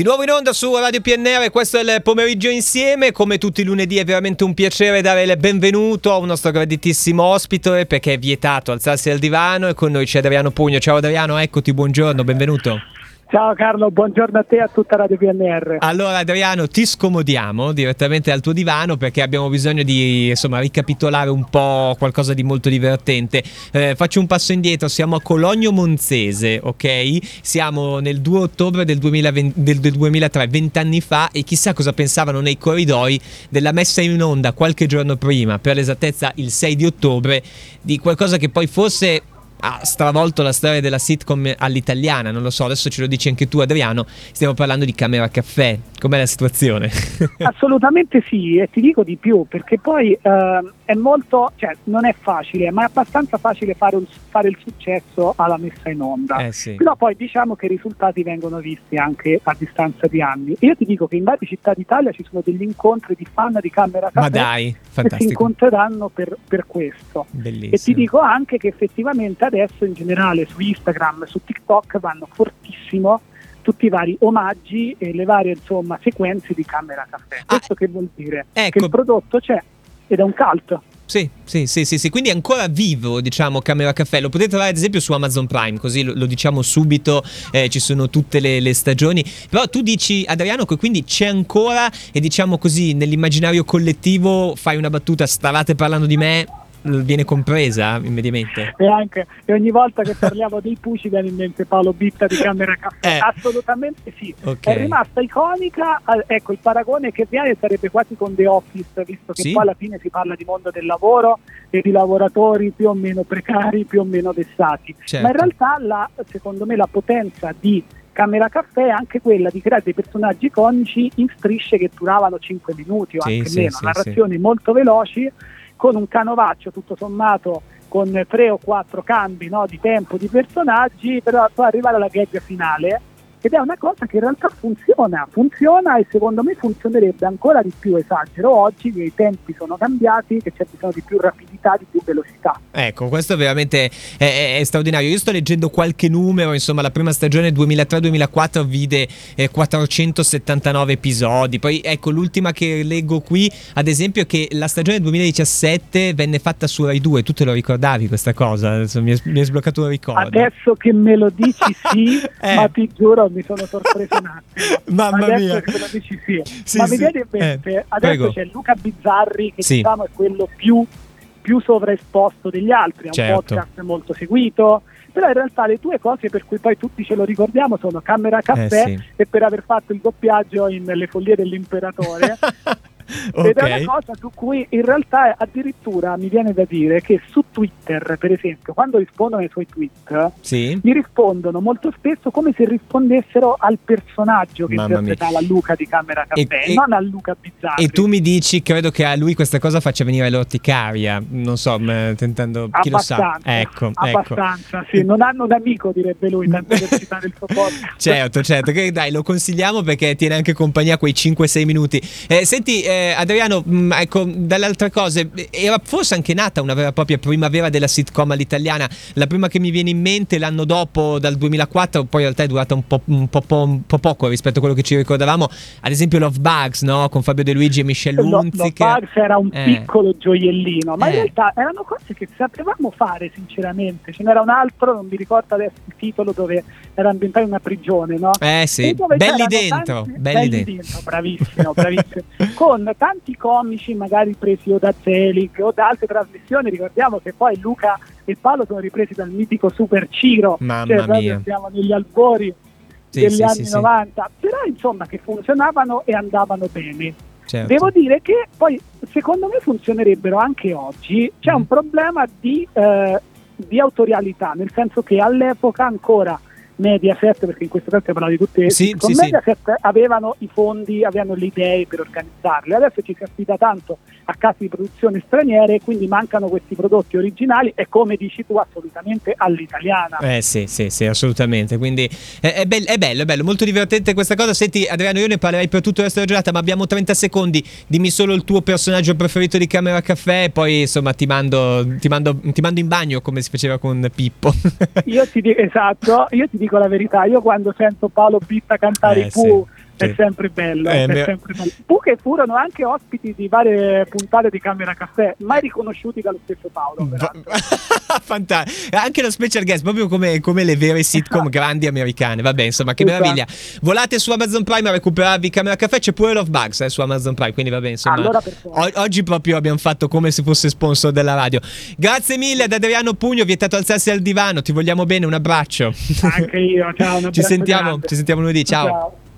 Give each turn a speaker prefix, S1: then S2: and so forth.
S1: Di nuovo in onda su Radio PNR, questo è il pomeriggio insieme, come tutti i lunedì è veramente un piacere dare il benvenuto a un nostro graditissimo ospite perché è vietato alzarsi dal divano e con noi c'è Adriano Pugno. Ciao Adriano, eccoti, buongiorno, benvenuto.
S2: Ciao Carlo, buongiorno a te e a tutta Radio PNR.
S1: Allora Adriano, ti scomodiamo direttamente al tuo divano perché abbiamo bisogno di insomma ricapitolare un po' qualcosa di molto divertente. Eh, faccio un passo indietro, siamo a Cologno Monzese, ok? Siamo nel 2 ottobre del, 2020, del, del 2003, vent'anni fa e chissà cosa pensavano nei corridoi della messa in onda qualche giorno prima, per l'esattezza il 6 di ottobre, di qualcosa che poi forse ha stravolto la storia della sitcom all'italiana, non lo so, adesso ce lo dici anche tu Adriano, stiamo parlando di Camera Caffè, com'è la situazione?
S2: Assolutamente sì, e ti dico di più, perché poi eh, è molto, cioè non è facile, ma è abbastanza facile fare, un, fare il successo alla messa in onda,
S1: eh sì.
S2: però poi diciamo che i risultati vengono visti anche a distanza di anni. Io ti dico che in varie città d'Italia ci sono degli incontri di fan di Camera Caffè
S1: ma dai,
S2: che si incontreranno per, per questo.
S1: Bellissimo.
S2: E ti dico anche che effettivamente adesso in generale su Instagram, su TikTok vanno fortissimo tutti i vari omaggi e le varie insomma, sequenze di Camera Caffè.
S1: Ah,
S2: Questo che vuol dire?
S1: ecco.
S2: Che il prodotto c'è ed è un cult.
S1: Sì, sì, sì, sì, sì, quindi è ancora vivo, diciamo, Camera Caffè. Lo potete trovare ad esempio su Amazon Prime, così lo, lo diciamo subito, eh, ci sono tutte le, le, stagioni. Però tu dici, Adriano, che quindi c'è ancora e diciamo così, nell'immaginario collettivo fai una battuta, stavate parlando di me, viene compresa immediatamente.
S2: E anche e ogni volta che parliamo dei Puci viene in mente Paolo Bitta di Camera Caffè.
S1: Eh.
S2: Assolutamente sì.
S1: Ok.
S2: È rimasta iconica. Ecco, il paragone che viene sarebbe quasi con The Office, visto che
S1: Sì.
S2: poi alla fine si parla di mondo del lavoro e di lavoratori più o meno precari, più o meno vessati.
S1: Certo.
S2: Ma in realtà la, secondo me la potenza di Camera Caffè è anche quella di creare dei personaggi iconici in strisce che duravano 5 minuti o
S1: Sì,
S2: anche
S1: sì,
S2: meno, narrazioni molto veloci con un canovaccio tutto sommato con tre o quattro cambi no, di tempo di personaggi per poi arrivare alla gag finale ed è una cosa che in realtà funziona, funziona e secondo me funzionerebbe ancora di più, esagero oggi che i tempi sono cambiati, che c'è bisogno di più rapidità, di più velocità.
S1: Ecco, questo veramente è, è- è straordinario. Io sto leggendo qualche numero, insomma, la prima stagione 2003-2004 vide eh, 479 episodi. Poi ecco, l'ultima che leggo qui, ad esempio, è che la stagione 2017 venne fatta su Rai 2. Tu te lo ricordavi questa cosa? Adesso mi, è, mi è sbloccato il ricordo.
S2: Adesso che me lo dici sì,
S1: Eh.
S2: ma ti giuro mi sono sorpreso un attimo.
S1: Mamma
S2: Adesso
S1: mia.
S2: dici sì.
S1: Sì,
S2: ma
S1: sì.
S2: mi viene in mente,
S1: Eh,
S2: adesso
S1: prego.
S2: c'è Luca Bizzarri che diciamo è quello più, più sovraesposto degli altri, un
S1: Certo.
S2: podcast molto seguito, però in realtà le due cose per cui poi tutti ce lo ricordiamo sono Camera Caffè
S1: Eh, sì.
S2: e per aver fatto il doppiaggio in Le follie dell'imperatore. Ed è una cosa su cui in realtà addirittura mi viene da dire che su Twitter, per esempio, quando rispondono ai suoi tweet,
S1: Sì.
S2: gli rispondono molto spesso come se rispondessero al personaggio che
S1: Mamma
S2: interpretava Luca di Camera Caffè,
S1: E-
S2: non a Luca Bizzarri.
S1: E tu mi dici, credo che a lui questa cosa faccia venire l'orticaria. Non so, tentando. Chi lo sa?
S2: Abbastanza,
S1: Ecco, ecco.
S2: abbastanza, sì. Non hanno un amico, direbbe lui, tanto per citare il suo podcast.
S1: Certo, certo, che dai, lo consigliamo perché tiene anche compagnia quei 5-6 minuti. Eh, senti, eh, Adriano, mh, ecco, dalle altre cose, era forse anche nata una vera e propria primavera della sitcom all'italiana. La prima che mi viene in mente l'anno dopo, dal 2004, poi in realtà è durata un po', un po', un po' poco rispetto a quello che ci ricordavamo. Ad esempio, Love Bugs, no? Con Fabio De Luigi e Michelle
S2: Lo, lo
S1: Hunziker.
S2: Bugs era un
S1: Eh.
S2: piccolo gioiellino, ma
S1: Eh.
S2: in realtà erano cose che sapevamo fare, sinceramente. Ce n'era un altro, non mi ricordo adesso il titolo, dove era ambientato in una prigione, no?
S1: Eh sì, belli dentro,
S2: tanti-
S1: belli dentro.
S2: bravissimo, bravissimo. Con tanti comici magari presi o da Zelig o da altre trasmissioni, ricordiamo che poi Luca e Paolo sono ripresi dal mitico Super Ciro,
S1: Mamma
S2: cioè
S1: mia.
S2: siamo negli albori
S1: Sì,
S2: degli
S1: sì,
S2: anni
S1: sì,
S2: 90, però insomma che funzionavano e andavano bene.
S1: certo.
S2: Devo dire che poi secondo me funzionerebbero anche oggi. C'è
S1: Mm.
S2: un problema di, eh, di autorialità, nel senso che all'epoca ancora Mediaset, perché in questo caso parlavo di tutte
S1: Sì,
S2: con
S1: sì, sì.
S2: Mediaset avevano i fondi, avevano le idee per organizzarle. Adesso ci si affida tanto a case di produzione straniere quindi mancano questi prodotti originali e come dici tu assolutamente all'italiana.
S1: Eh sì, sì, sì, assolutamente. Quindi è, è bel- è bello, è bello, molto divertente questa cosa. Senti, Adriano, io ne parlerei per tutto il resto della giornata, ma abbiamo 30 secondi. Dimmi solo il tuo personaggio preferito di Camera Caffè, e poi insomma ti mando, ti mando, ti mando in bagno come si faceva con Pippo.
S2: Io ti dico esatto, io ti dico la verità, io quando sento Paolo Bitta cantare
S1: Eh,
S2: i Pooh è sempre bello.
S1: Eh,
S2: è
S1: me-
S2: sempre bello. Fu che furono anche ospiti di varie puntate di Camera Caffè, mai riconosciuti dallo stesso Paolo.
S1: Fantastico. Anche lo special guest, proprio come, come le vere sitcom grandi americane. Vabbè, insomma, che
S2: Esatto.
S1: meraviglia. Volate su Amazon Prime a recuperarvi Camera Caffè, c'è pure Love Bugs eh, su Amazon Prime, quindi vabbè, insomma.
S2: Allora
S1: o- oggi proprio abbiamo fatto come se fosse sponsor della radio. Grazie mille ad Adriano Pugno, vietato alzarsi al divano, ti vogliamo bene, un abbraccio.
S2: Anche io, ciao,
S1: ci sentiamo, ci sentiamo lunedì, ciao.
S2: ciao.